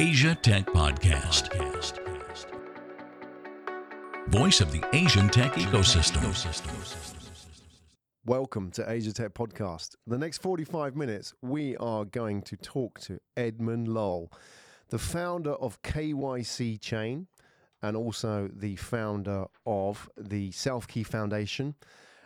Asia Tech Podcast. Voice of the Asian tech ecosystem. Welcome to Asia Tech Podcast. The next 45 minutes, we are going to talk to Edmund Lowell, the founder of KYC Chain and also the founder of the Self Key Foundation.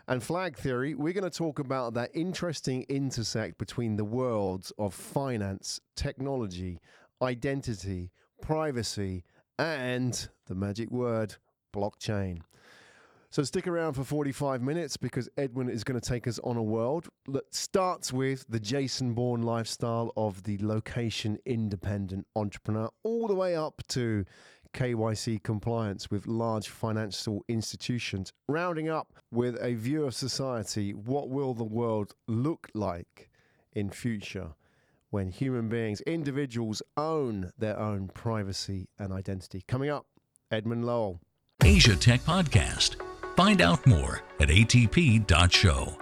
And Flag Theory, we're going to talk about that interesting intersect between the worlds of finance, technology, identity, privacy, and the magic word, blockchain. So stick around for 45 minutes because Edwin is going to take us on a world that starts with the Jason Bourne lifestyle of the location independent entrepreneur, all the way up to KYC compliance with large financial institutions, rounding up with a view of society. What will the world look like in future when human beings, individuals, own their own privacy and identity? Coming up, Edmund Lowell. Asia Tech Podcast. Find out more at atp.show.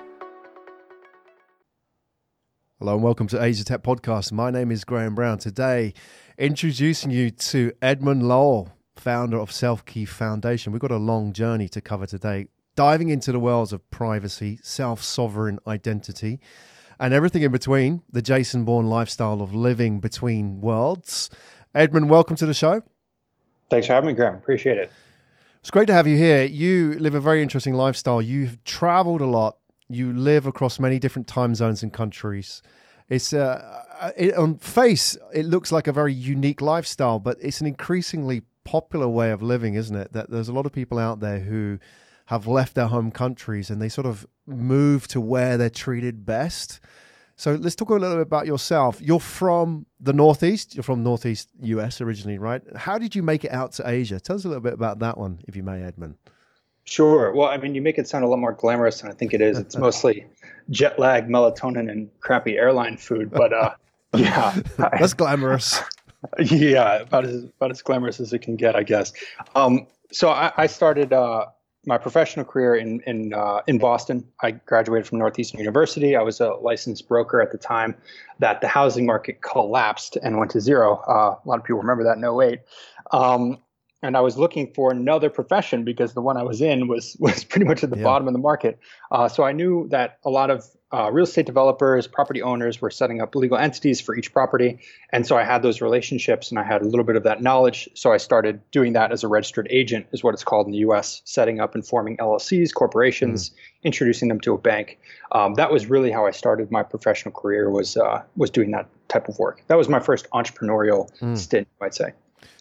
Hello and welcome to Asia Tech Podcast. My name is Graham Brown. Today, introducing you to Edmund Lowell, founder of Self Key Foundation. We've got a long journey to cover today, diving into the worlds of privacy, self sovereign identity, and everything in between the Jason Bourne lifestyle of living between worlds. Edmund, welcome to the show. Thanks for having me, Graham. Appreciate it. It's great to have you here. You live a very interesting lifestyle. You've traveled a lot. You live across many different time zones and countries. It's uh, it, on face, it looks like a very unique lifestyle, but it's an increasingly popular way of living, isn't it? That there's a lot of people out there who have left their home countries and they sort of move to where they're treated best. So let's talk a little bit about yourself. You're from the Northeast. You're from Northeast US originally, right? How did you make it out to Asia? Tell us a little bit about that one, if you may, Edmund. Sure. Well, I mean, you make it sound a lot more glamorous than I think it is. It's mostly jet lag, melatonin, and crappy airline food. But uh, yeah, that's glamorous. yeah, about as about as glamorous as it can get, I guess. Um, so I, I started uh, my professional career in in uh, in Boston. I graduated from Northeastern University. I was a licensed broker at the time that the housing market collapsed and went to zero. Uh, a lot of people remember that in 08. Um, and I was looking for another profession because the one I was in was was pretty much at the yeah. bottom of the market. Uh, so I knew that a lot of uh, real estate developers, property owners were setting up legal entities for each property, and so I had those relationships and I had a little bit of that knowledge. So I started doing that as a registered agent, is what it's called in the U.S., setting up and forming LLCs, corporations, mm. introducing them to a bank. Um, that was really how I started my professional career. Was uh, was doing that type of work. That was my first entrepreneurial mm. stint, I'd say.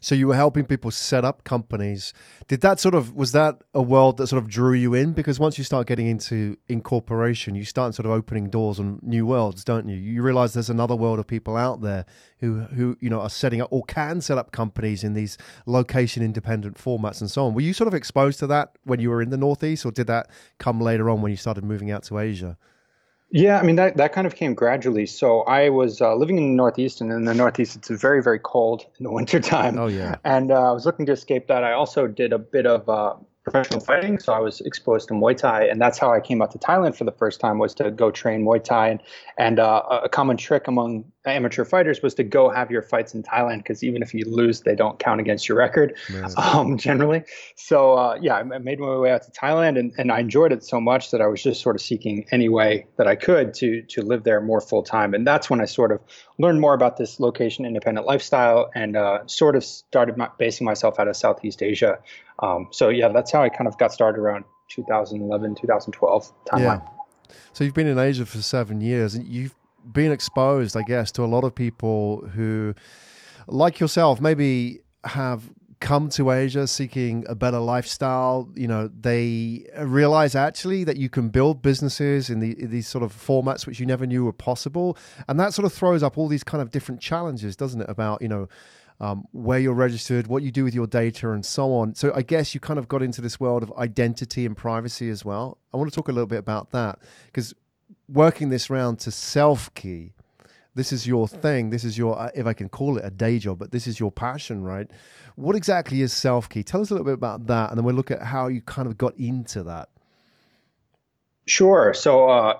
So you were helping people set up companies. Did that sort of was that a world that sort of drew you in? Because once you start getting into incorporation, you start sort of opening doors on new worlds, don't you? You realize there's another world of people out there who who you know are setting up or can set up companies in these location independent formats and so on. Were you sort of exposed to that when you were in the Northeast, or did that come later on when you started moving out to Asia? Yeah, I mean that that kind of came gradually. So I was uh, living in the Northeast, and in the Northeast, it's very very cold in the wintertime. Oh yeah. And uh, I was looking to escape that. I also did a bit of uh, professional fighting, so I was exposed to Muay Thai, and that's how I came out to Thailand for the first time was to go train Muay Thai. And, and uh, a common trick among amateur fighters was to go have your fights in Thailand because even if you lose, they don't count against your record um, generally. So uh, yeah, I made my way out to Thailand, and, and I enjoyed it so much that I was just sort of seeking any way that I could to to live there more full time. And that's when I sort of learned more about this location independent lifestyle and uh, sort of started my, basing myself out of Southeast Asia. Um, so yeah, that's how I kind of got started around 2011, 2012 timeline. Yeah. So you've been in Asia for seven years, and you've been exposed, I guess, to a lot of people who, like yourself, maybe have come to Asia seeking a better lifestyle. You know, they realize actually that you can build businesses in, the, in these sort of formats which you never knew were possible, and that sort of throws up all these kind of different challenges, doesn't it? About you know. Um, where you're registered, what you do with your data, and so on. So, I guess you kind of got into this world of identity and privacy as well. I want to talk a little bit about that because working this round to self key this is your thing. This is your if i can call it a day job but this is your passion right? What exactly is self key tell us a little bit about that and then we'll look at how you kind of got into that. Sure. So uh,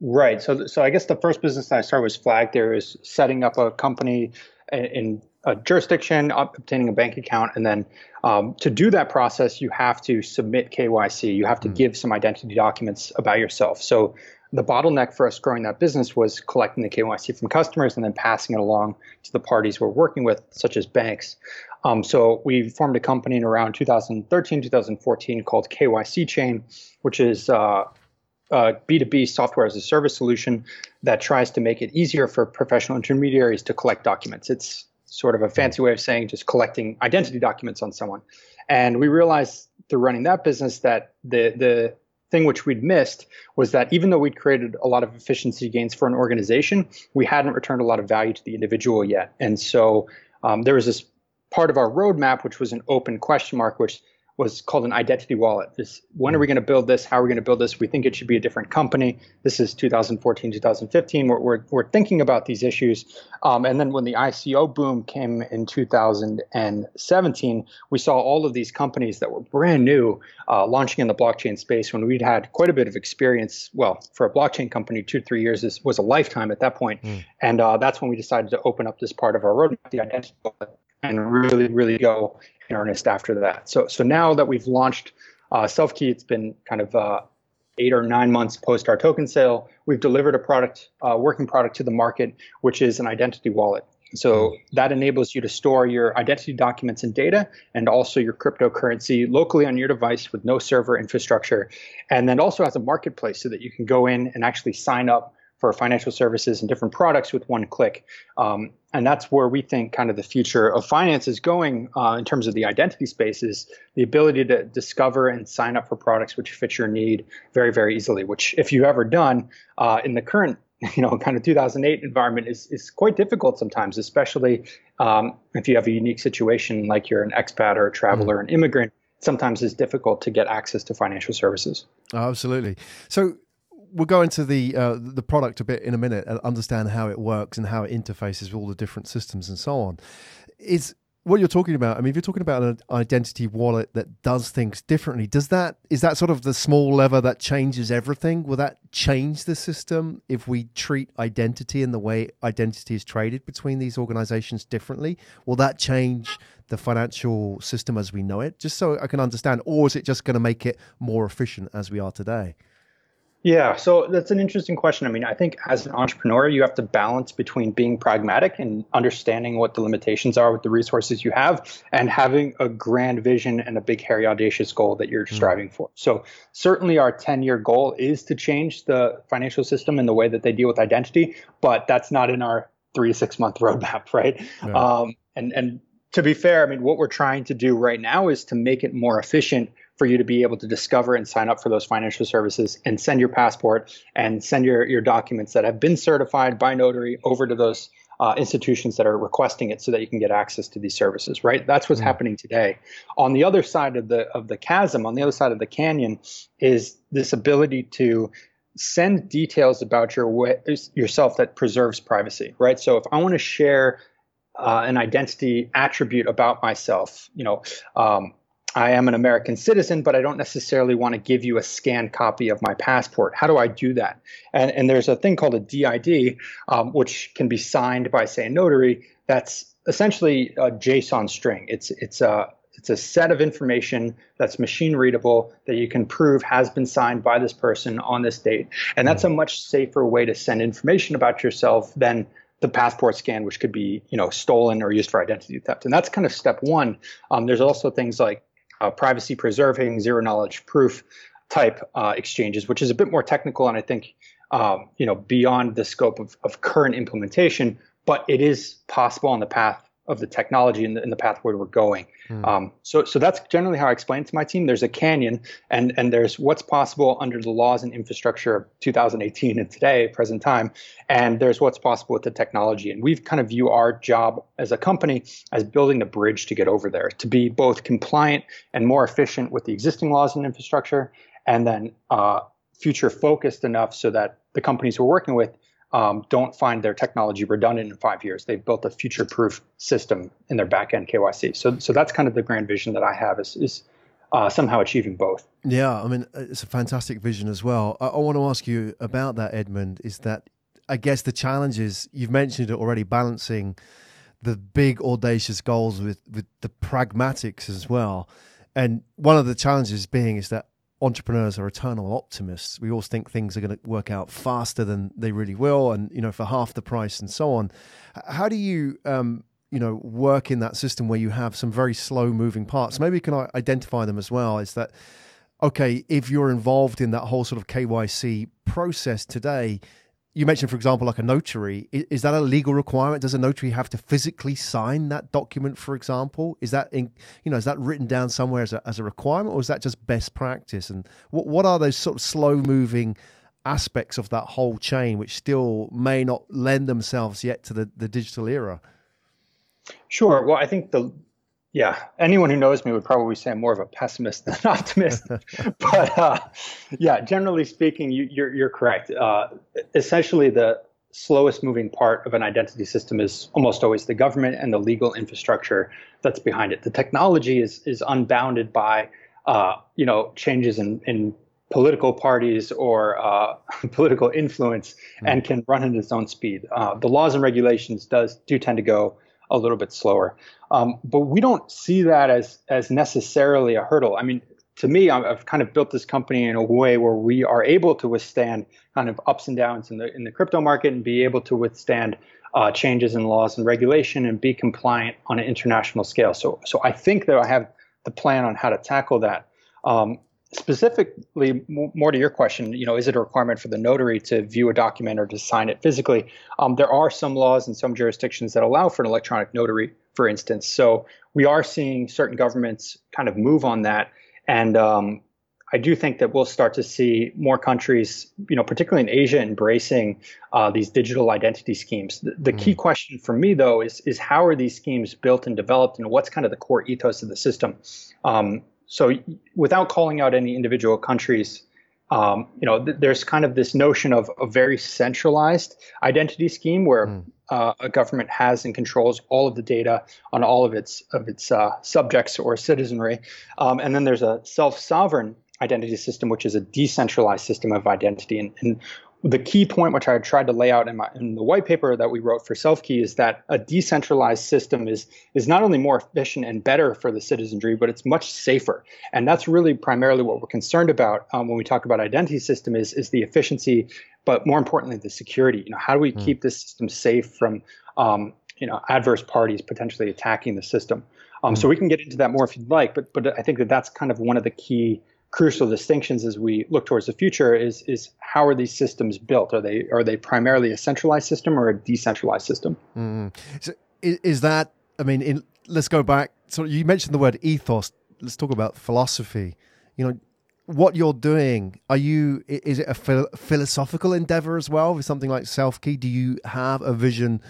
right. So so i guess the first business that i started was Flag Theory is setting up a company in a jurisdiction, obtaining a bank account, and then um, to do that process, you have to submit KYC. You have to mm. give some identity documents about yourself. So the bottleneck for us growing that business was collecting the KYC from customers and then passing it along to the parties we're working with, such as banks. Um, so we formed a company in around 2013, 2014 called KYC Chain, which is uh, a B2B software as a service solution that tries to make it easier for professional intermediaries to collect documents. It's sort of a fancy way of saying just collecting identity documents on someone. And we realized through running that business that the the thing which we'd missed was that even though we'd created a lot of efficiency gains for an organization, we hadn't returned a lot of value to the individual yet. And so um, there was this part of our roadmap, which was an open question mark, which was called an identity wallet. This, when are we going to build this? How are we going to build this? We think it should be a different company. This is 2014, 2015. We're, we're, we're thinking about these issues. Um, and then when the ICO boom came in 2017, we saw all of these companies that were brand new uh, launching in the blockchain space when we'd had quite a bit of experience. Well, for a blockchain company, two, three years is, was a lifetime at that point. Mm. And uh, that's when we decided to open up this part of our roadmap, the identity wallet, and really, really go in earnest after that. So, so now that we've launched uh, SelfKey, it's been kind of uh, eight or nine months post our token sale. We've delivered a product, uh, working product to the market, which is an identity wallet. So that enables you to store your identity documents and data and also your cryptocurrency locally on your device with no server infrastructure. And then also has a marketplace so that you can go in and actually sign up for financial services and different products with one click. Um, and that's where we think kind of the future of finance is going uh, in terms of the identity space is the ability to discover and sign up for products which fit your need very, very easily, which if you've ever done uh, in the current you know, kind of 2008 environment is, is quite difficult sometimes, especially um, if you have a unique situation like you're an expat or a traveler, mm. an immigrant. Sometimes it's difficult to get access to financial services. Absolutely. So we'll go into the uh, the product a bit in a minute and understand how it works and how it interfaces with all the different systems and so on. Is what you're talking about? I mean, if you're talking about an identity wallet that does things differently, does that is that sort of the small lever that changes everything? Will that change the system if we treat identity and the way identity is traded between these organizations differently? Will that change the financial system as we know it? Just so I can understand, or is it just going to make it more efficient as we are today? Yeah, so that's an interesting question. I mean, I think as an entrepreneur, you have to balance between being pragmatic and understanding what the limitations are with the resources you have and having a grand vision and a big, hairy, audacious goal that you're mm-hmm. striving for. So, certainly, our 10 year goal is to change the financial system and the way that they deal with identity, but that's not in our three to six month roadmap, right? Yeah. Um, and, and to be fair, I mean, what we're trying to do right now is to make it more efficient for you to be able to discover and sign up for those financial services and send your passport and send your, your documents that have been certified by notary over to those uh, institutions that are requesting it so that you can get access to these services right? That's what's mm-hmm. happening today. On the other side of the of the chasm on the other side of the canyon is this ability to send details about your yourself that preserves privacy right? So if i want to share uh, an identity attribute about myself you know um, I am an American citizen, but I don't necessarily want to give you a scanned copy of my passport. How do I do that? And, and there's a thing called a DID, um, which can be signed by, say, a notary. That's essentially a JSON string. It's it's a it's a set of information that's machine readable that you can prove has been signed by this person on this date. And that's a much safer way to send information about yourself than the passport scan, which could be you know stolen or used for identity theft. And that's kind of step one. Um, there's also things like uh, privacy preserving, zero knowledge proof type uh, exchanges, which is a bit more technical and I think um, you know beyond the scope of, of current implementation, but it is possible on the path of the technology and the, in the path where we're going. Mm. Um, so, so that's generally how I explain it to my team. There's a canyon, and and there's what's possible under the laws and infrastructure of 2018 and today, present time, and there's what's possible with the technology. And we've kind of view our job as a company as building the bridge to get over there, to be both compliant and more efficient with the existing laws and infrastructure, and then uh, future focused enough so that the companies we're working with um, don't find their technology redundant in five years. They've built a future-proof system in their back-end KYC. So, so that's kind of the grand vision that I have is, is uh, somehow achieving both. Yeah, I mean, it's a fantastic vision as well. I, I want to ask you about that, Edmund. Is that I guess the challenge is you've mentioned it already, balancing the big audacious goals with with the pragmatics as well. And one of the challenges being is that entrepreneurs are eternal optimists. We always think things are going to work out faster than they really will, and you know for half the price and so on. How do you um, you know work in that system where you have some very slow moving parts? Maybe you can identify them as well. Is that okay? If you're involved in that whole sort of KYC process today, you mentioned, for example, like a notary. Is, is, that a legal requirement? Does a notary have to physically sign that document, for example? Is that in, you know is that written down somewhere as a, as a requirement, or is that just best practice? And what what are those sort of slow moving aspects of that whole chain, which still may not lend themselves yet to the, the digital era? Sure. Well, I think the yeah, anyone who knows me would probably say I'm more of a pessimist than an optimist. but uh, yeah, generally speaking, you, are you're, you're correct. Uh, essentially, the slowest moving part of an identity system is almost always the government and the legal infrastructure that's behind it. The technology is is unbounded by uh, you know changes in, in political parties or uh, political influence mm. and can run at its own speed. Uh, the laws and regulations does do tend to go a little bit slower. Um, but we don't see that as as necessarily a hurdle. I mean, to me, I've kind of built this company in a way where we are able to withstand kind of ups and downs in the in the crypto market and be able to withstand uh, changes in laws and regulation and be compliant on an international scale. So so I think that I have the plan on how to tackle that. Um, specifically more to your question you know is it a requirement for the notary to view a document or to sign it physically um, there are some laws in some jurisdictions that allow for an electronic notary for instance so we are seeing certain governments kind of move on that and um, I do think that we'll start to see more countries, you know, particularly in Asia, embracing uh, these digital identity schemes. The, the mm. key question for me, though, is is how are these schemes built and developed, and what's kind of the core ethos of the system? Um, so without calling out any individual countries, um, you know, th- there's kind of this notion of a very centralized identity scheme where mm. uh, a government has and controls all of the data on all of its of its uh, subjects or citizenry, um, and then there's a self-sovereign identity system, which is a decentralized system of identity. And, and the key point which I tried to lay out in, my, in the white paper that we wrote for Selfkey is that a decentralized system is is not only more efficient and better for the citizenry, but it's much safer. And that's really primarily what we're concerned about um, when we talk about identity system is is the efficiency, but more importantly the security. You know, how do we mm. keep this system safe from um, you know adverse parties potentially attacking the system? Um, mm. So we can get into that more if you'd like, but but I think that that's kind of one of the key crucial distinctions as we look towards the future is is how are these systems built? Are they are they primarily a centralized system or a decentralized system? Mm. So is, that? I mean, in, let's go back. So you mentioned the word ethos. Let's talk about philosophy. You know, what you're doing. Are you? Is it a philosophical endeavor as well? With something like Selfkey, do you have a vision?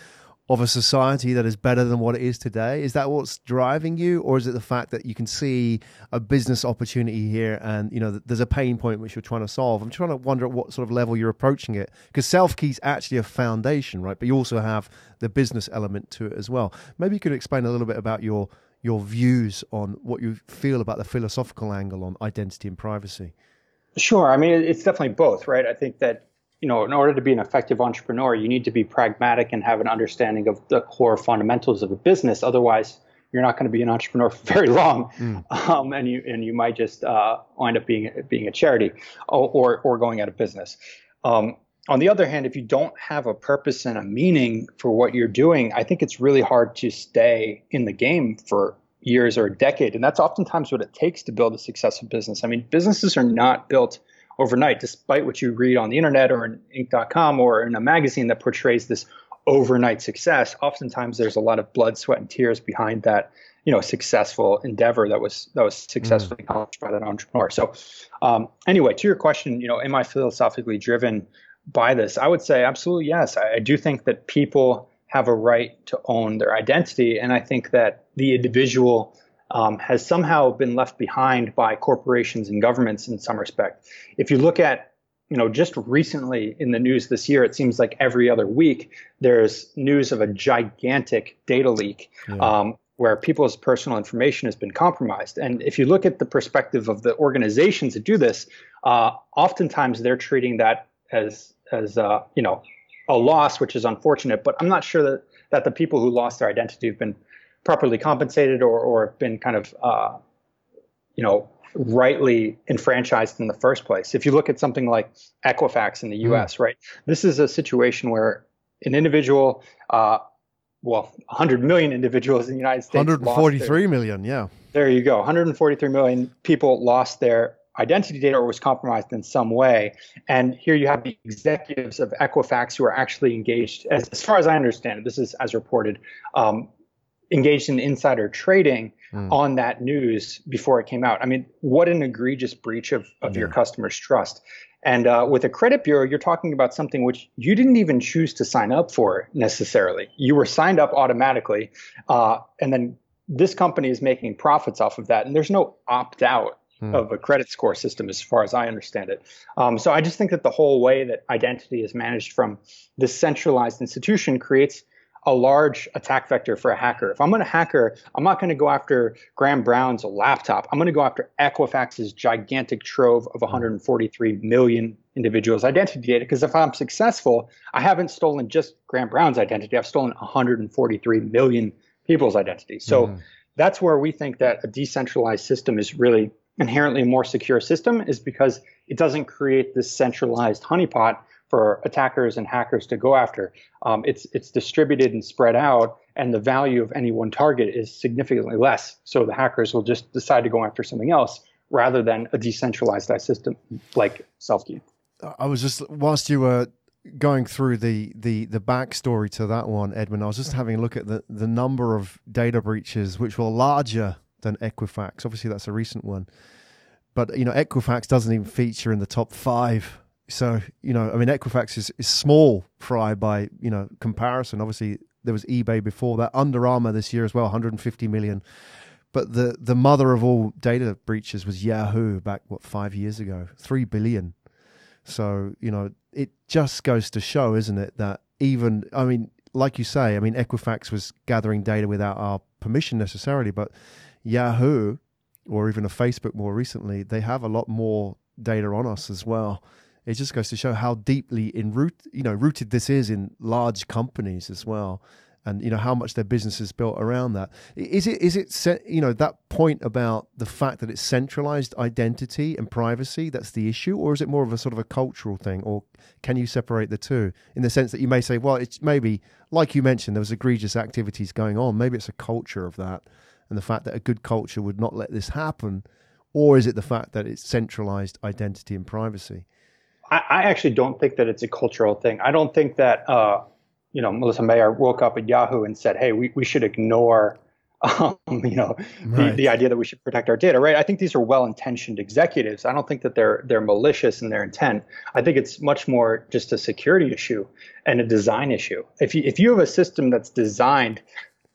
Of a society that is better than what it is today? Is that what's driving you, or is it the fact that you can see a business opportunity here and you know there's a pain point which you're trying to solve? I'm trying to wonder at what sort of level you're approaching it because self key is actually a foundation, right? But you also have the business element to it as well. Maybe you could explain a little bit about your your views on what you feel about the philosophical angle on identity and privacy. Sure. I mean, it's definitely both, right? I think that you know, in order to be an effective entrepreneur, you need to be pragmatic and have an understanding of the core fundamentals of a business. Otherwise, you're not going to be an entrepreneur for very long, mm. um, and you and you might just uh, wind up being being a charity or or, or going out of business. Um, on the other hand, if you don't have a purpose and a meaning for what you're doing, I think it's really hard to stay in the game for years or a decade, and that's oftentimes what it takes to build a successful business. I mean, businesses are not built overnight, despite what you read on the internet or in Inc.com or in a magazine that portrays this overnight success. Oftentimes, there's a lot of blood, sweat, and tears behind that, you know, successful endeavor that was that was successfully mm. accomplished by that entrepreneur. So, um, anyway, to your question, you know, am I philosophically driven by this? I would say absolutely yes. I, I do think that people have a right to own their identity, and I think that the individual um, has somehow been left behind by corporations and governments in some respect. If you look at you know, just recently in the news this year, it seems like every other week there's news of a gigantic data leak yeah. um, where people's personal information has been compromised. And if you look at the perspective of the organizations that do this, uh, oftentimes they're treating that as as uh, you know a loss, which is unfortunate. But I'm not sure that that the people who lost their identity have been properly compensated or, or been kind of, uh, you know, rightly enfranchised in the first place. If you look at something like Equifax in the U.S., mm. right, this is a situation where an individual, uh, well, 100 million individuals in the United States, 143 their, million, yeah. There you go. 143 million people lost their identity data or was compromised in some way. And here you have the executives of Equifax who are actually engaged, as, as far as I understand it, this is as reported, um, engaged in insider trading mm. on that news before it came out. I mean, what an egregious breach of, of yeah. your customers' trust. And uh, with a credit bureau, you're talking about something which you didn't even choose to sign up for necessarily. You were signed up automatically, uh, and then this company is making profits off of that. And there's no opt out hmm. of a credit score system, as far as I understand it. Um, so I just think that the whole way that identity is managed from this centralized institution creates a large attack vector for a hacker. If I'm a hacker, I'm not going to go after Graham Brown's laptop. I'm going to go after Equifax's gigantic trove of 143 million individuals' identity data. Because if I'm successful, I haven't stolen just Graham Brown's identity. I've stolen 143 million people's identity. So mm. that's where we think that a decentralized system is really inherently a more secure system is because it doesn't create this centralized honeypot for attackers and hackers to go after. Um, it's it's distributed and spread out, and the value of any one target is significantly less. So the hackers will just decide to go after something else rather than a decentralized system like Selfkey. I was just whilst you were going through the the the backstory to that one, Edmund. I was just having a look at the the number of data breaches which were larger than Equifax. Obviously, that's a recent one, but you know Equifax doesn't even feature in the top five so you know, I mean, Equifax is, is small fry by you know comparison. Obviously, there was eBay before that. Under Armour this year as well, 150 million. But the the mother of all data breaches was Yahoo back what five years ago, three billion. So you know, it just goes to show, isn't it, that even I mean, like you say, I mean, Equifax was gathering data without our permission necessarily, but Yahoo or even a Facebook more recently, they have a lot more data on us as well it just goes to show how deeply in root you know rooted this is in large companies as well and you know how much their business is built around that. Is it is it you know that point about the fact that it's centralized identity and privacy that's the issue or is it more of a sort of a cultural thing or can you separate the two? In the sense that you may say well it's maybe like you mentioned there was egregious activities going on. Maybe it's a culture of that and the fact that a good culture would not let this happen or is it the fact that it's centralized identity and privacy I, I, actually don't think that it's a cultural thing. I don't think that uh, you know Marissa Mayer woke up at Yahoo and said, "Hey, we, we should ignore." Um, you know right. the, the idea that we should protect our data right i think these are well-intentioned executives i don't think that they're they're malicious in their intent i think it's much more just a security issue and a design issue if you if you have a system that's designed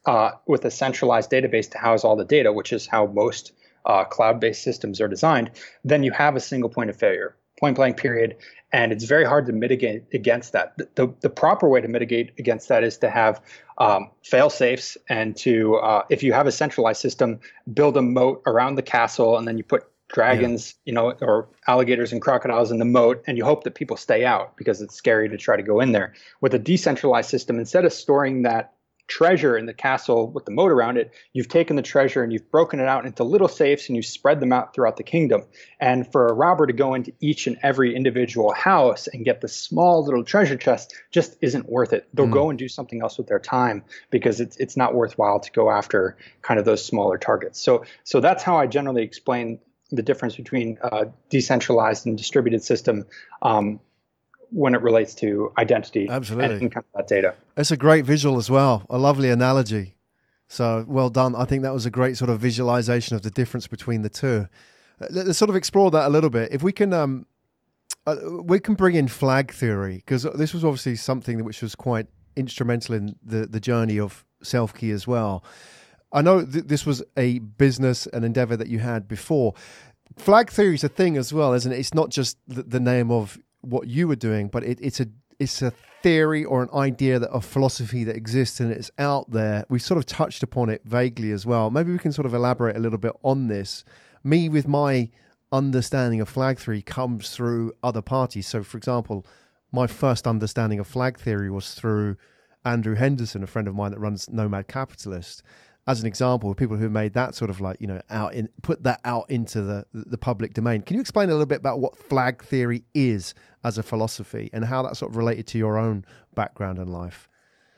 uh, with a centralized database to house all the data which is how most uh, cloud-based systems are designed then you have a single point of failure point blank period. And it's very hard to mitigate against that. The, the, the proper way to mitigate against that is to have um, fail safes and to, uh, if you have a centralized system, build a moat around the castle and then you put dragons, yeah. you know, or alligators and crocodiles in the moat, and you hope that people stay out because it's scary to try to go in there. With a decentralized system, instead of storing that treasure in the castle with the moat around it, you've taken the treasure and you've broken it out into little safes and you spread them out throughout the kingdom. And for a robber to go into each and every individual house and get the small little treasure chest just isn't worth it. They'll mm. go and do something else with their time because it's it's not worthwhile to go after kind of those smaller targets. So so that's how I generally explain the difference between a decentralized and distributed system. Um, when it relates to identity Absolutely. and that data. It's a great visual as well, a lovely analogy. So well done. I think that was a great sort of visualization of the difference between the two. Uh, let's sort of explore that a little bit. If we can, um, uh, we can bring in flag theory because this was obviously something which was quite instrumental in the the journey of Selfkey as well. I know th- this was a business and endeavor that you had before. Flag theory is a thing as well, isn't it? It's not just the, the name of what you were doing, but it, it's a it's a theory or an idea that a philosophy that exists and it's out there. We sort of touched upon it vaguely as well. Maybe we can sort of elaborate a little bit on this. Me with my understanding of flag theory comes through other parties. So, for example, my first understanding of flag theory was through Andrew Henderson, a friend of mine that runs Nomad Capitalist, as an example of people who made that sort of like you know out in put that out into the the public domain. Can you explain a little bit about what flag theory is as a philosophy and how that sort of related to your own background and life?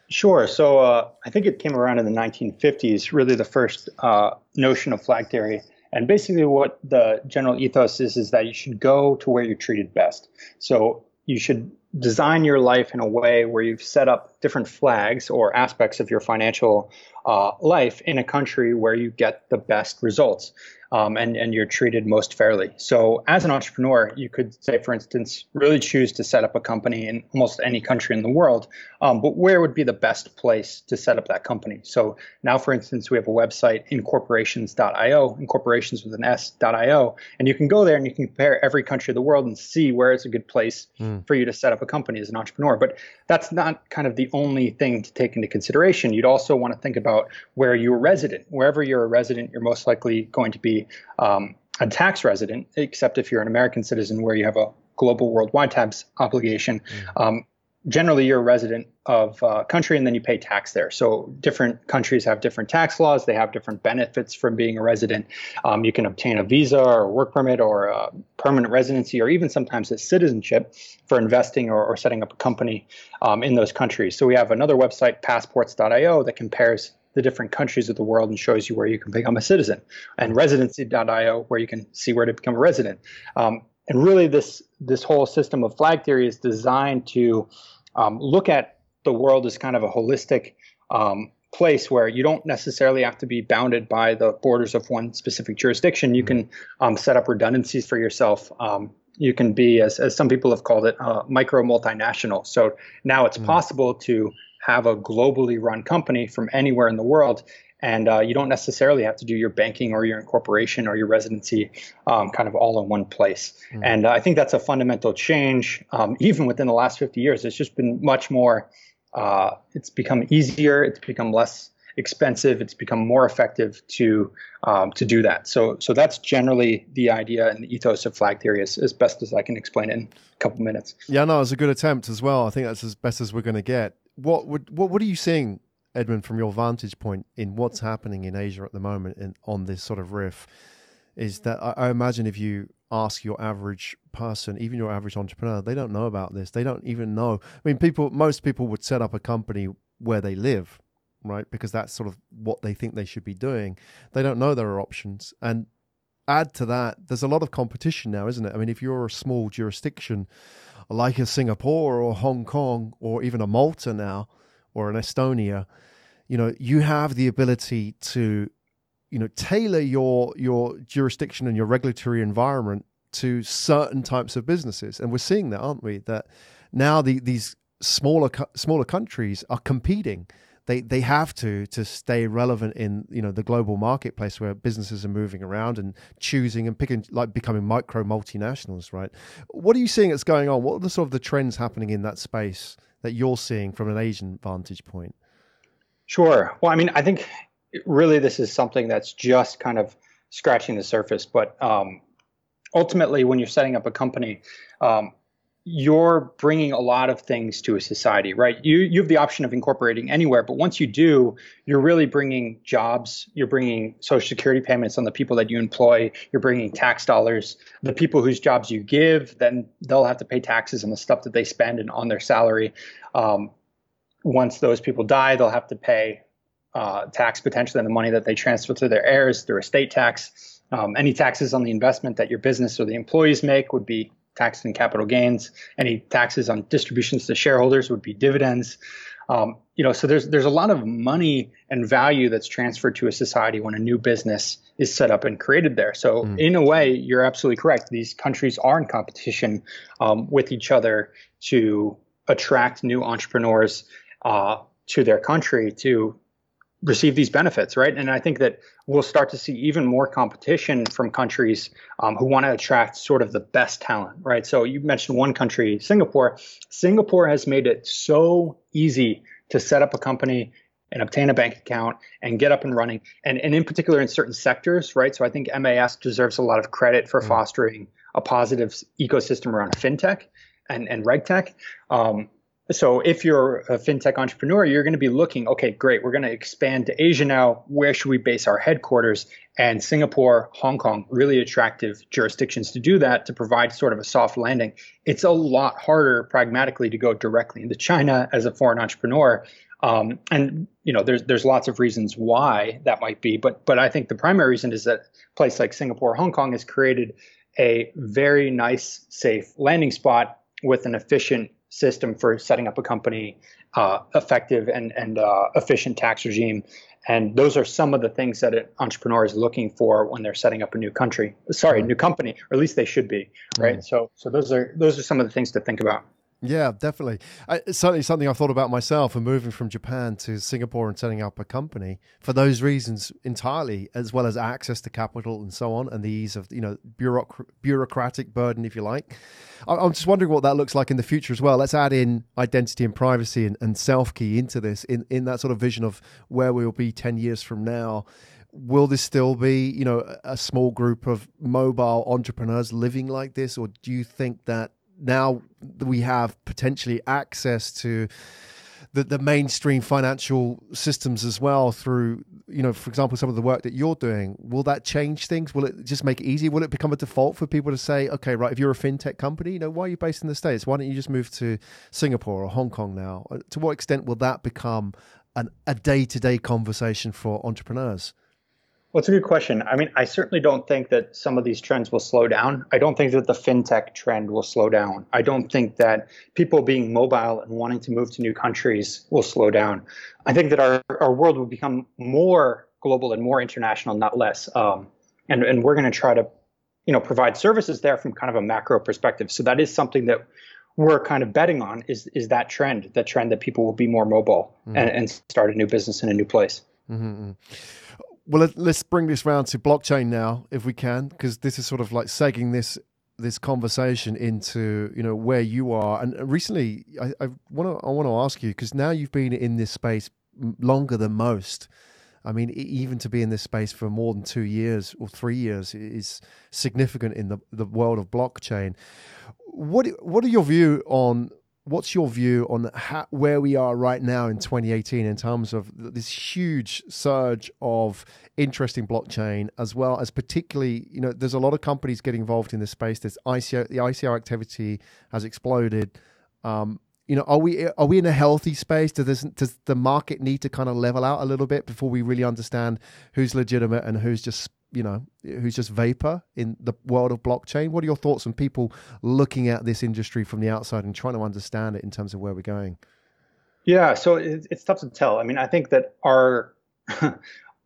Sure. So uh, I think it came around in the 1950s, really the first uh, notion of flag theory. And basically, what the general ethos is is that you should go to where you're treated best. So you should design your life in a way where you've set up different flags or aspects of your financial uh, life in a country where you get the best results um, and, and you're treated most fairly. So, as an entrepreneur, you could say, for instance, really choose to set up a company in almost any country in the world, um, but where would be the best place to set up that company? So, now, for instance, we have a website, incorporations.io, incorporations with an S.io, and you can go there and you can compare every country of the world and see where it's a good place mm. for you to set up a company as an entrepreneur. But that's not kind of the only thing to take into consideration. You'd also want to think about where you're resident. Wherever you're a resident, you're most likely going to be um, a tax resident, except if you're an American citizen where you have a global worldwide tax obligation. Mm-hmm. Um, generally, you're a resident of a country and then you pay tax there. So different countries have different tax laws. They have different benefits from being a resident. Um, you can obtain a visa or a work permit or a permanent residency or even sometimes a citizenship for investing or, or setting up a company um, in those countries. So we have another website, passports.io, that compares the different countries of the world and shows you where you can become a citizen, and residency.io where you can see where to become a resident. Um, and really, this this whole system of flag theory is designed to um, look at the world as kind of a holistic um, place where you don't necessarily have to be bounded by the borders of one specific jurisdiction. You can um, set up redundancies for yourself. Um, you can be, as, as some people have called it, uh, micro multinational. So now it's mm. possible to have a globally run company from anywhere in the world. And uh, you don't necessarily have to do your banking or your incorporation or your residency um, kind of all in one place. Mm. And uh, I think that's a fundamental change. Um, even within the last 50 years, it's just been much more, uh, it's become easier, it's become less expensive, it's become more effective to um, to do that. So so that's generally the idea and the ethos of flag theory as, as best as I can explain it in a couple minutes. Yeah, no, it's a good attempt as well. I think that's as best as we're going to get what would what what are you seeing, Edmund, from your vantage point in what's happening in Asia at the moment on this sort of riff? Is that I, I imagine if you ask your average person, even your average entrepreneur, they don't know about this. They don't even know. I mean, people, most people would set up a company where they live, right? Because that's sort of what they think they should be doing. They don't know there are options. And add to that, there's a lot of competition now, isn't it? I mean, if you're a small jurisdiction, like a Singapore or Hong Kong or even a Malta now or an Estonia, you know, you have the ability to, you know, tailor your your jurisdiction and your regulatory environment to certain types of businesses, and we're seeing that, aren't we? That now the, these smaller smaller countries are competing they they have to to stay relevant in you know the global marketplace where businesses are moving around and choosing and picking like becoming micro multinationals right? What are you seeing that's going on? What are the sort of the trends happening in that space that you're seeing from an asian vantage point? Sure. Well i mean i think really this is something that's just kind of scratching the surface but um, ultimately when you're setting up a company um, you're bringing a lot of things to a society, right? You you have the option of incorporating anywhere, but once you do, you're really bringing jobs. You're bringing social security payments on the people that you employ. You're bringing tax dollars. The people whose jobs you give, then they'll have to pay taxes on the stuff that they spend and on their salary. Um, once those people die, they'll have to pay uh, tax potentially on the money that they transfer to their heirs through estate tax. Um, any taxes on the investment that your business or the employees make would be taxed in capital gains. Any taxes on distributions to shareholders would be dividends. Um, you know, so there's there's a lot of money and value that's transferred to a society when a new business is set up and created there. So mm. in a way, you're absolutely correct. These countries are in competition um, with each other to attract new entrepreneurs uh, to their country to receive these benefits, right? And I think that we'll start to see even more competition from countries um, who want to attract sort of the best talent, right? So you mentioned one country, Singapore. Singapore has made it so easy to set up a company and obtain a bank account and get up and running, and, and in particular in certain sectors, right? So I think MAS deserves a lot of credit for mm. fostering a positive ecosystem around fintech and, and regtech. Um, so if you're a fintech entrepreneur, you're going to be looking, okay, great, we're going to expand to Asia now. Where should we base our headquarters? And Singapore, Hong Kong, really attractive jurisdictions to do that to provide sort of a soft landing. It's a lot harder pragmatically to go directly into China as a foreign entrepreneur. Um, and you know, there's there's lots of reasons why that might be, but but I think the primary reason is that a place like Singapore, Hong Kong has created a very nice, safe landing spot with an efficient system for setting up a company, uh, effective and and uh, efficient tax regime, and those are some of the things that an entrepreneur is looking for when they're setting up a new country. Sorry, new company, or at least they should be, right? Mm. So so those are those are some of the things to think about. Yeah, definitely. it's certainly something I've thought about myself and moving from Japan to Singapore and setting up a company for those reasons entirely, as well as access to capital and so on, and the ease of you know bureauc- bureaucratic burden, if you like. I'm just wondering what that looks like in the future as well. Let's add in identity and privacy and, and self key into this in in that sort of vision of where we will be ten years from now will this still be you know a small group of mobile entrepreneurs living like this or do you think that now we have potentially access to the, the mainstream financial systems as well through you know for example some of the work that you're doing will that change things? Will it just make it easy will it become a default for people to say okay right if you're a fintech company you know why are you based in the states? Why don't you just move to singapore or hong kong now? Uh, to what extent will that become an, a day-to-day conversation for entrepreneurs well, it's a good question. I mean, I certainly don't think that some of these trends will slow down. I don't think that the fintech trend will slow down. I don't think that people being mobile and wanting to move to new countries will slow down. I think that our, our world will become more global and more international, not less. Um, and, and we're going to try to, you know, provide services there from kind of a macro perspective. So that is something that we're kind of betting on is, is that trend, that trend that people will be more mobile mm-hmm. and, and start a new business in a new place. Mm-hmm. Well, let's bring this round to blockchain now, if we can, because this is sort of like segging this this conversation into you know where you are. And recently, I want to I want to ask you because now you've been in this space longer than most. I mean, even to be in this space for more than two years or three years is significant in the the world of blockchain. What what are your view on what's your view on how, where we are right now in 2018 in terms of this huge surge of interest in blockchain as well as particularly you know there's a lot of companies getting involved in this space. There's ICO the ICO activity has exploded. Um, you know are we are we in a healthy space? Does does the market need to kind of level out a little bit before we really understand who's legitimate and who's just you know, who's just vapor in the world of blockchain. What are your thoughts on people looking at this industry from the outside and trying to understand it in terms of where we're going? Yeah, so it's tough to tell. I mean, I think that our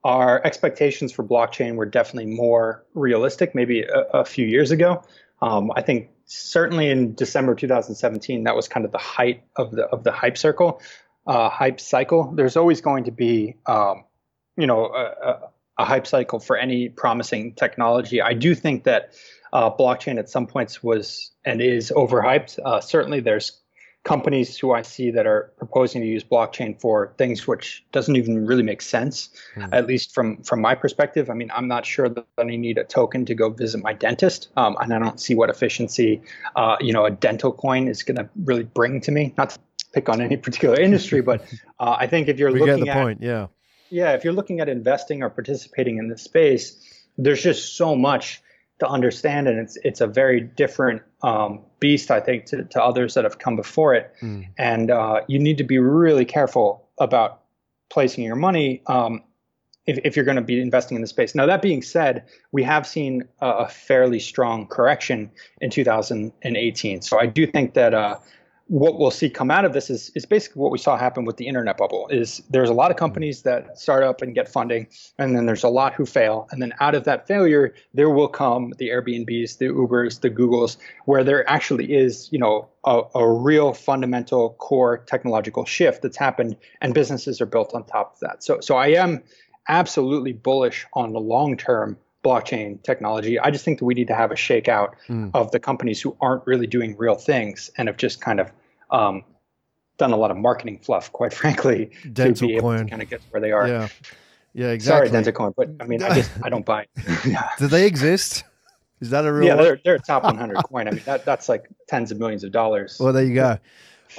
our expectations for blockchain were definitely more realistic, maybe a, a few years ago. Um, I think certainly in December 2017, that was kind of the height of the of the hype circle, uh, hype cycle. There's always going to be, um, you know, a, a a hype cycle for any promising technology. I do think that uh, blockchain at some points was and is overhyped. Uh, certainly, there's companies who I see that are proposing to use blockchain for things which doesn't even really make sense, mm. at least from from my perspective. I mean, I'm not sure that I need a token to go visit my dentist, um, and I don't see what efficiency, uh, you know, a dental coin is going to really bring to me. Not to pick on any particular industry, but uh, I think if you're we looking get the at, point, yeah yeah, if you're looking at investing or participating in this space, there's just so much to understand, and it's it's a very different um, beast, I think, to, to others that have come before it. Mm. And uh, you need to be really careful about placing your money um, if, if you're going to be investing in the space. Now, that being said, we have seen a, a fairly strong correction in 2018. So I do think that uh, what we'll see come out of this is, is basically what we saw happen with the internet bubble is there's a lot of mm-hmm. companies that start up and get funding and then there's a lot who fail and then out of that failure there will come the airbnbs the ubers the googles where there actually is you know a, a real fundamental core technological shift that's happened and businesses are built on top of that. So so i am absolutely bullish on the long term blockchain technology. I just think that we need to have a shakeout mm. of the companies who aren't really doing real things and have just kind of um, done a lot of marketing fluff, quite frankly, Dental to be coin. able to kind of get where they are. Yeah, yeah, exactly. Sorry, Dentacoin, but I mean, I just I don't buy. It. yeah. Do they exist? Is that a real? Yeah, they're they're a top 100 coin. I mean, that that's like tens of millions of dollars. Well, there you go.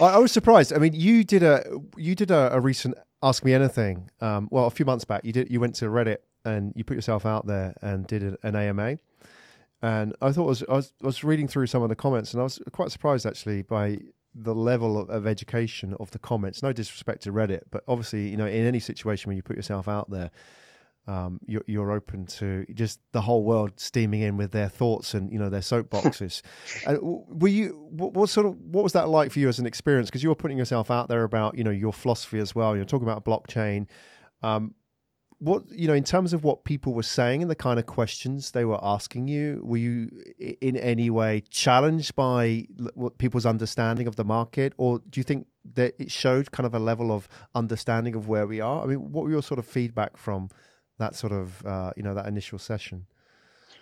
I, I, was surprised. I mean, you did a you did a, a recent Ask Me Anything. Um, well, a few months back, you did you went to Reddit and you put yourself out there and did an AMA. And I thought was I was I was reading through some of the comments and I was quite surprised actually by the level of, of, education of the comments. No disrespect to Reddit, but obviously, you know, in any situation when you put yourself out there, um, you're, you're, open to just the whole world steaming in with their thoughts and you know their soapboxes. and were you what, what, sort of what was that like for you as an experience? Because you were putting yourself out there about you know your philosophy as well. You're talking about blockchain. Um, what you know in terms of what people were saying and the kind of questions they were asking you were you in any way challenged by people's understanding of the market or do you think that it showed kind of a level of understanding of where we are i mean what were your sort of feedback from that sort of uh, you know that initial session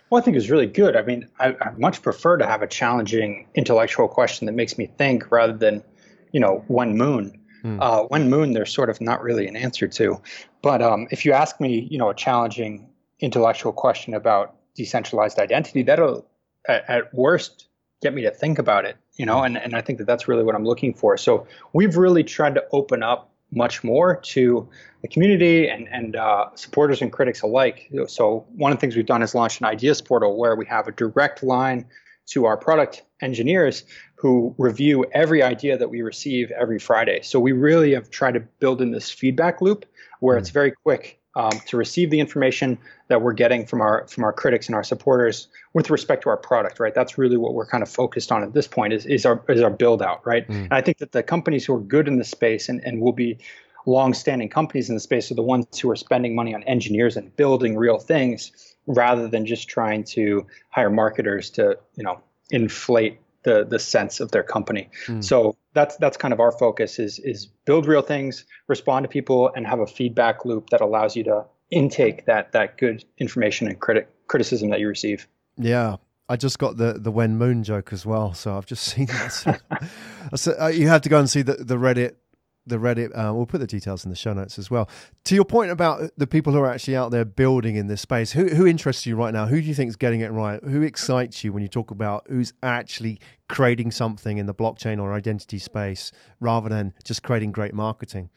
well, I think it's really good. I mean, I, I, much prefer to have a challenging intellectual question that makes me think rather than, you know, when moon. Mm. Uh, when moon, there's sort of not really an answer to. But um, if you ask me, you know, a challenging intellectual question about decentralized identity, that'll at, at worst get me to think about it, you know, and, and I think that that's really what I'm looking for. So we've really tried to open up much more to the community and, and uh, supporters and critics alike. So one of the things we've done is launched an ideas portal where we have a direct line to our product engineers who review every idea that we receive every Friday. So we really have tried to build in this feedback loop where mm. it's very quick um, to receive the information that we're getting from our from our critics and our supporters with respect to our product. Right, that's really what we're kind of focused on at this point is is our is our build out. Right, mm. and I think that the companies who are good in the space and and will be long-standing companies in the space are the ones who are spending money on engineers and building real things rather than just trying to hire marketers to you know inflate the the sense of their company. Mm. So that's that's kind of our focus is is build real things, respond to people, and have a feedback loop that allows you to intake that that good information and critic criticism that you receive. Yeah. I just got the the when moon joke as well, so I've just seen that. so, uh, you have to go and see the, the Reddit the Reddit. Uh, we'll put the details in the show notes as well. To your point about the people who are actually out there building in this space, who who interests you right now? Who do you think is getting it right? Who excites you when you talk about who's actually creating something in the blockchain or identity space rather than just creating great marketing?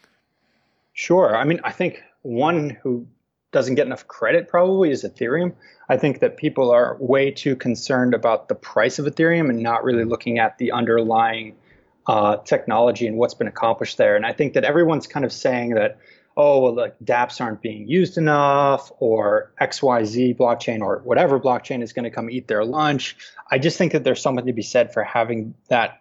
Sure. I mean, I think one who doesn't get enough credit probably is Ethereum. I think that people are way too concerned about the price of Ethereum and not really looking at the underlying uh, technology and what's been accomplished there. And I think that everyone's kind of saying that, oh, well, like dApps aren't being used enough, or XYZ blockchain or whatever blockchain is going to come eat their lunch. I just think that there's something to be said for having that.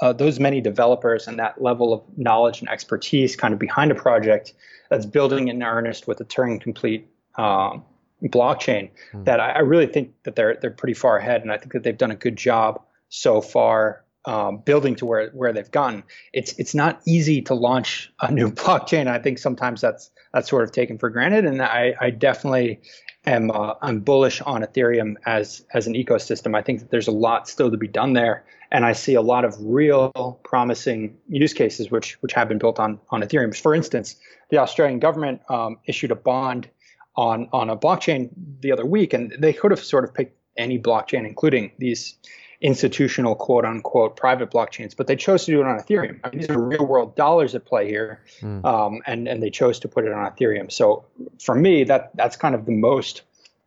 Uh, those many developers and that level of knowledge and expertise kind of behind a project that's building in earnest with a Turing complete um, blockchain mm. that I, I really think that they're they're pretty far ahead and I think that they've done a good job so far um, building to where where they've gone. It's it's not easy to launch a new blockchain. I think sometimes that's that's sort of taken for granted, and I, I definitely am uh, I'm bullish on Ethereum as as an ecosystem. I think that there's a lot still to be done there, and I see a lot of real promising use cases which which have been built on on Ethereum. For instance, the Australian government um, issued a bond on on a blockchain the other week, and they could have sort of picked any blockchain, including these institutional quote unquote private blockchains, but they chose to do it on Ethereum. I mean, these are real world dollars at play here, mm. um, and and they chose to put it on Ethereum. So for me, that that's kind of the most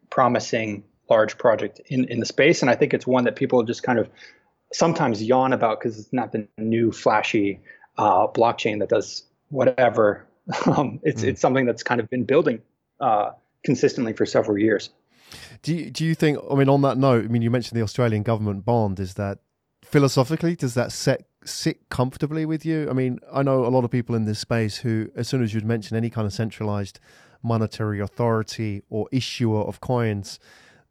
promising large project in in the space, and I think it's one that people just kind of sometimes yawn about because it's not the new flashy uh, blockchain that does whatever. Um, it's mm. it's something that's kind of been building uh, consistently for several years. Do you, do you think? I mean, on that note, I mean, you mentioned the Australian government bond. Is that philosophically does that set sit comfortably with you? I mean, I know a lot of people in this space who, as soon as you'd mention any kind of centralized monetary authority or issuer of coins,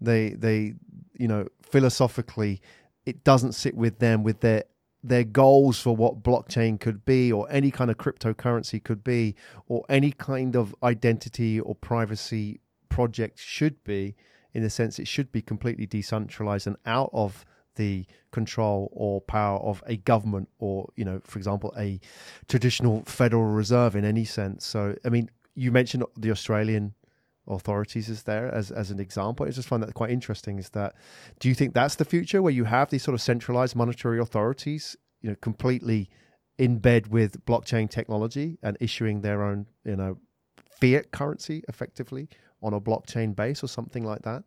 they they you know philosophically it doesn't sit with them with their their goals for what blockchain could be or any kind of cryptocurrency could be or any kind of identity or privacy project should be in the sense it should be completely decentralized and out of the control or power of a government or you know for example a traditional federal reserve in any sense. So i mean you mentioned the australian authorities is there as, as an example. I just find that quite interesting is that do you think that's the future where you have these sort of centralized monetary authorities you know completely in bed with blockchain technology and issuing their own, you know, fiat currency effectively on a blockchain base or something like that?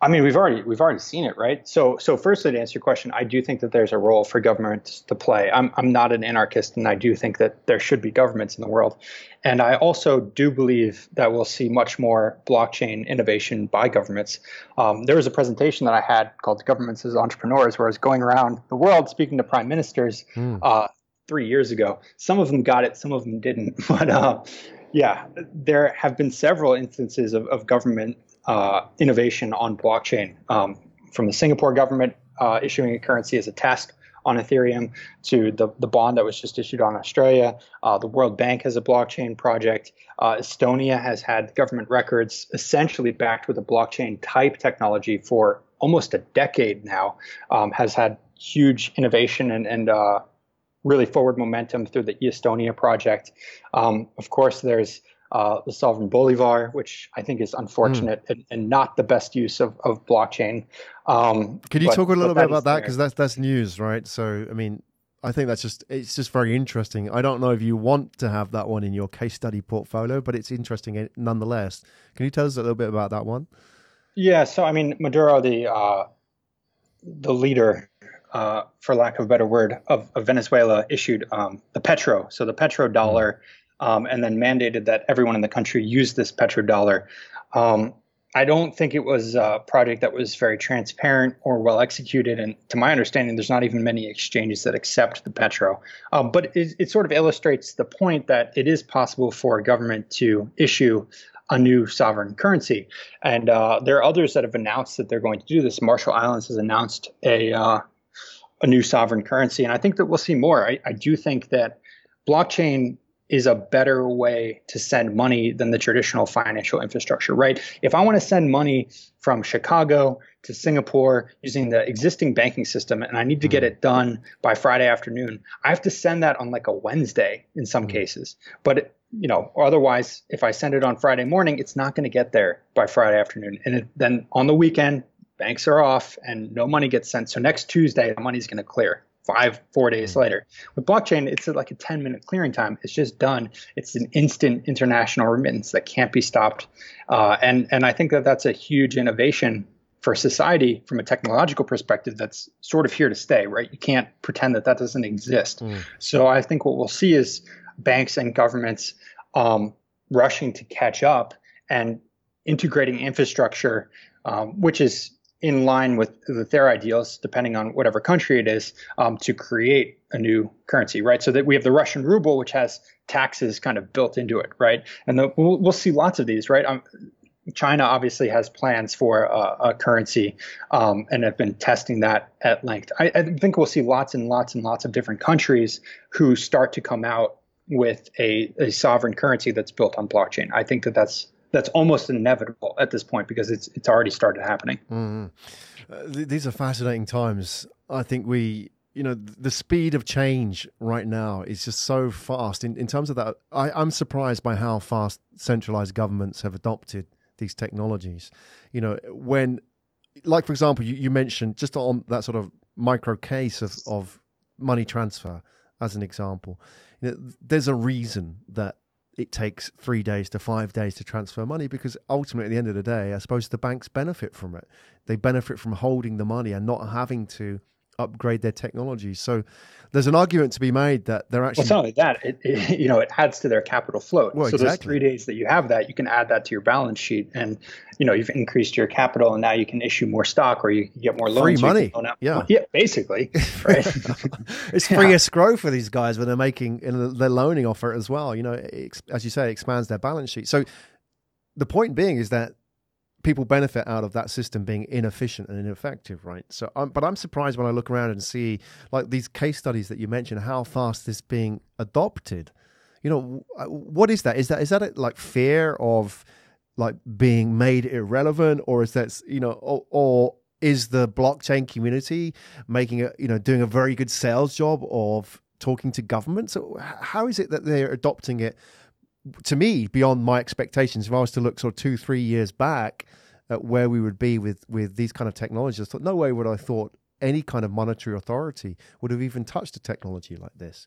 I mean, we've already we've already seen it, right? So, so firstly, to answer your question, I do think that there's a role for governments to play. I'm I'm not an anarchist, and I do think that there should be governments in the world, and I also do believe that we'll see much more blockchain innovation by governments. Um, there was a presentation that I had called "Governments as Entrepreneurs," where I was going around the world speaking to prime ministers mm. uh, three years ago. Some of them got it, some of them didn't, but. Uh, yeah, there have been several instances of, of government uh, innovation on blockchain, um, from the Singapore government uh, issuing a currency as a test on Ethereum to the, the bond that was just issued on Australia. Uh, the World Bank has a blockchain project. Uh, Estonia has had government records essentially backed with a blockchain type technology for almost a decade now, um, has had huge innovation and, and uh, really forward momentum through the Estonia project. Um, of course, there's uh, the sovereign bolivar, which I think is unfortunate mm. and, and, not the best use of, of blockchain. Um, Could you but, talk a little bit about that because that's that's news, right? So I mean, I think that's just it's just very interesting. I don't know if you want to have that one in your case study portfolio, but it's interesting nonetheless. Can you tell us a little bit about that one? Yeah, so I mean, Maduro, the uh, the leader, uh, for lack of a better word, of, of Venezuela, issued um, the petro. So the petro dollar. Mm um, and then mandated that everyone in the country use this petrodollar. Um, I don't think it was a project that was very transparent or well executed. And to my understanding, there's not even many exchanges that accept the petro. Um, but it, it, sort of illustrates the point that it is possible for a government to issue a new sovereign currency. And uh, there are others that have announced that they're going to do this. Marshall Islands has announced a uh, a new sovereign currency, and I think that we'll see more. I, I do think that blockchain is a better way to send money than the traditional financial infrastructure, right? If I want to send money from Chicago to Singapore using the existing banking system and I need to get mm-hmm. it done by Friday afternoon, I have to send that on like a Wednesday in some mm-hmm. cases. But you know, otherwise, if I send it on Friday morning, it's not going to get there by Friday afternoon. And it, then on the weekend, banks are off and no money gets sent. So next Tuesday, the money's going to clear five, four days mm-hmm. later. With blockchain, it's like a 10 minute clearing time. It's just done. It's an instant international remittance that can't be stopped. Uh, and, and I think that that's a huge innovation for society from a technological perspective that's sort of here to stay, right? You can't pretend that that doesn't exist. Mm. So I think what we'll see is banks and governments um, rushing to catch up and integrating infrastructure, um, which is in line with, with their ideals, depending on whatever country it is, um, to create a new currency, right? So that we have the Russian ruble, which has taxes kind of built into it, right? And the, we'll, we'll, see lots of these, right? Um, China obviously has plans for a, currency um, and have been testing that at length. I, I think we'll see lots and lots and lots of different countries who start to come out with a, a sovereign currency that's built on blockchain. I think that that's that's almost inevitable at this point because it's it's already started happening. Mm-hmm. Uh, th- these are fascinating times. I think we, you know, the speed of change right now is just so fast. In in terms of that, I, I'm surprised by how fast centralized governments have adopted these technologies. You know, when, like for example, you, you mentioned just on that sort of micro case of of money transfer as an example. You know, there's a reason that it takes three days to five days to transfer money because ultimately at the end of the day i suppose the banks benefit from it. They benefit from holding the money and not having to upgrade their technology. So there's an argument to be made that they're actually. Well, it's not only that; it, it, you know it adds to their capital float. Well, so exactly. those three days that you have that, you can add that to your balance sheet, and you know you've increased your capital, and now you can issue more stock or you can get more loans. Free money. Yeah, yeah, basically. Right. it's free yeah. escrow for these guys when they're making their loaning offer as well. You know, as you say, it expands their balance sheet. So the point being is that people benefit out of that system being inefficient and ineffective, right? So, um, but I'm surprised when I look around and see like these case studies that you mentioned, how fast this being adopted. You know, uh, what is that? Is that is that a, like fear of like being made irrelevant, or is that you know, or, or is the blockchain community making a you know doing a very good sales job of talking to governments? So how is it that they're adopting it to me beyond my expectations. If I was to look sort of two, three years back at where we would be with with these kind of technologies, I thought no way would I thought any kind of monetary authority would have even touched a technology like this.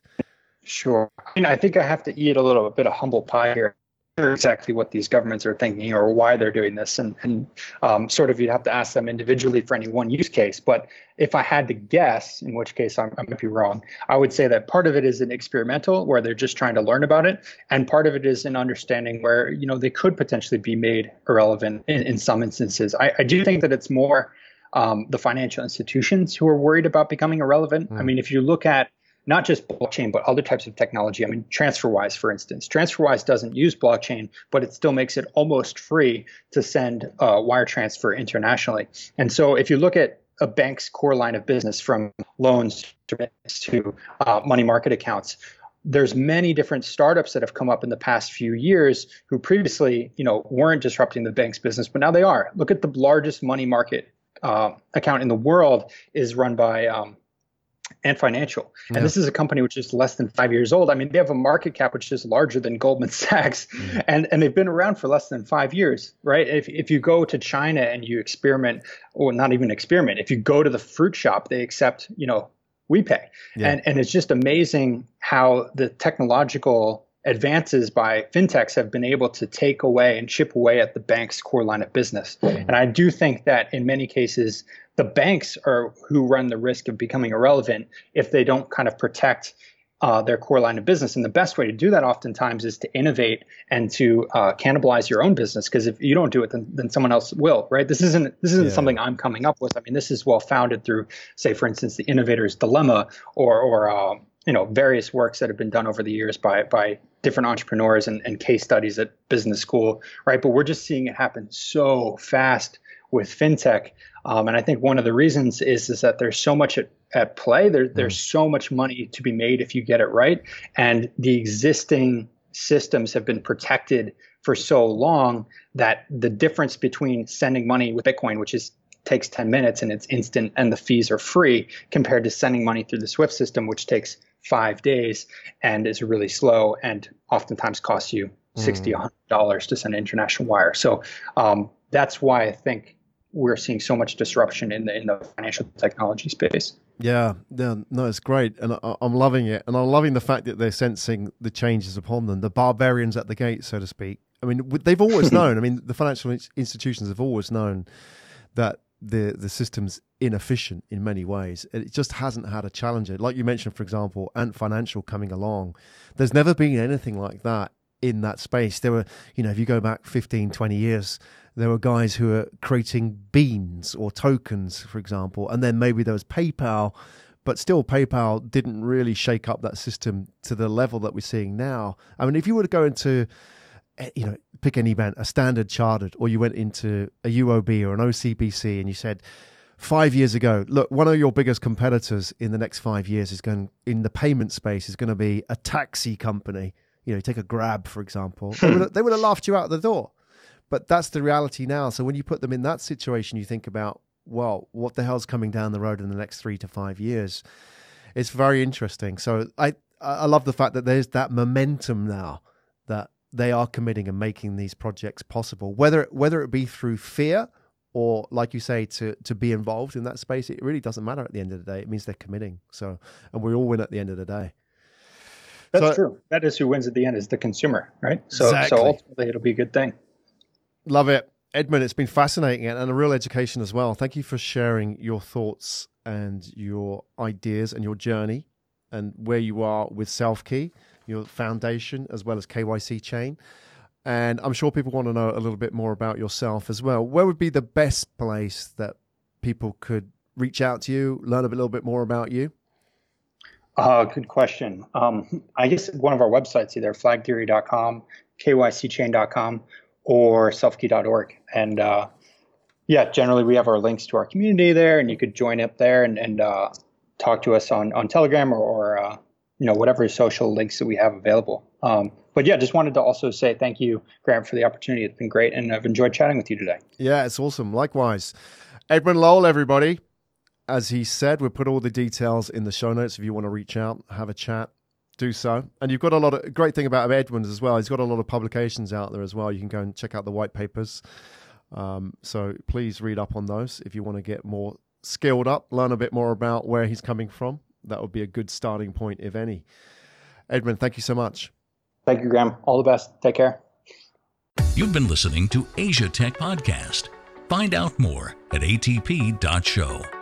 Sure. I mean, I think I have to eat a little bit of humble pie here exactly what these governments are thinking or why they're doing this. And, and um, sort of you'd have to ask them individually for any one use case. But if i had to guess in which case I'm, i might be wrong i would say that part of it is an experimental where they're just trying to learn about it. And part of it is an understanding where you know they could potentially be made irrelevant in, in some instances. I, I do think that it's more um, the financial institutions who are worried about becoming irrelevant. Mm. i mean if you look at not just blockchain, but other types of technology. I mean, TransferWise, for instance. TransferWise doesn't use blockchain, but it still makes it almost free to send uh, wire transfer internationally. And so if you look at a bank's core line of business from loans to uh, money market accounts, there's many different startups that have come up in the past few years who previously, you know, weren't disrupting the bank's business, but now they are. Look at the largest money market uh, account in the world is run by um, Ant Financial. Yeah. And this is a company which is less than five years old. I mean, they have a market cap which is larger than Goldman Sachs, mm-hmm. and, and they've been around for less than five years, right? If, if you go to China and you experiment, or not even experiment, if you go to the fruit shop, they accept, you know, WePay. Yeah. And, and it's just amazing how the technological advances by fintechs have been able to take away and chip away at the bank's core line of business. And I do think that in many cases, the banks are who run the risk of becoming irrelevant if they don't kind of protect uh, their core line of business. And the best way to do that oftentimes is to innovate and to uh, cannibalize your own business. Because if you don't do it, then, then someone else will, right? This isn't this isn't yeah. something I'm coming up with. I mean, this is well founded through, say, for instance, the Innovator's Dilemma or or uh, you know various works that have been done over the years by by different entrepreneurs and, and case studies at business school, right? But we're just seeing it happen so fast with fintech. Um, and I think one of the reasons is is that there's so much at, at play. There, there's mm. so much money to be made if you get it right, and the existing systems have been protected for so long that the difference between sending money with Bitcoin, which is takes 10 minutes and it's instant and the fees are free, compared to sending money through the SWIFT system, which takes five days and is really slow and oftentimes costs you 60 mm. $100 to send an international wire. So um, that's why I think we're seeing so much disruption in the in the financial technology space. Yeah, yeah, no, it's great, and I, am loving it, and I'm loving the fact that they're sensing the changes upon them, the barbarians at the gate, so to speak. I mean, they've always known. I mean, the financial institutions have always known that the the system's inefficient in many ways. It just hasn't had a challenger. Like you mentioned, for example, Ant Financial coming along. There's never been anything like that in that space. There were, you know, if you go back 15, 20 years, there were guys who were creating beans or tokens, for example, and then maybe there was PayPal, but still PayPal didn't really shake up that system to the level that we're seeing now. I mean, if you were to go into Eh, you know, pick any bank, a Standard Chartered, or you went into a UOB or an OCBC, and you said five years ago, look, one of your biggest competitors in the next five years is going in the payment space is going to be a taxi company. You know, take a Grab for example. they, would have, they would have laughed you out the door, but that's the reality now. So when you put them in that situation, you think about, well, what the hell's coming down the road in the next three to five years? It's very interesting. So I I love the fact that there's that momentum now that they are committing and making these projects possible, whether whether it be through fear or, like you say, to to be involved in that space. It really doesn't matter at the end of the day. It means they're committing. So, and we all win at the end of the day. That's so, true. That is who wins at the end is the consumer, right? So, exactly. so ultimately, it'll be a good thing. Love it, Edmund. It's been fascinating and a real education as well. Thank you for sharing your thoughts and your ideas and your journey and where you are with Selfkey your foundation as well as KYC Chain. And I'm sure people want to know a little bit more about yourself as well. Where would be the best place that people could reach out to you, learn a little bit more about you? Uh, good question. Um, I guess one of our websites, either flagtheory.com, kycchain.com, or selfkey.org. And uh, yeah, generally we have our links to our community there, and you could join up there and, and uh, talk to us on, on Telegram or, or uh, you know whatever social links that we have available. Um, but yeah, just wanted to also say thank you, Grant, for the opportunity. It's been great, and I've enjoyed chatting with you today. Yeah, it's awesome. Likewise, Edmund Lowell, everybody. As he said, we'll put all the details in the show notes if you want to reach out, have a chat, do so. And you've got a lot of great thing about Edmund as well. He's got a lot of publications out there as well. You can go and check out the white papers. Um, so please read up on those if you want to get more skilled up, learn a bit more about where he's coming from that would be a good starting point, if any. Edmund, thank you so much. Thank you, Graham. All the best. Take care. You've been listening to Asia Tech Podcast. Find out more at atp.show.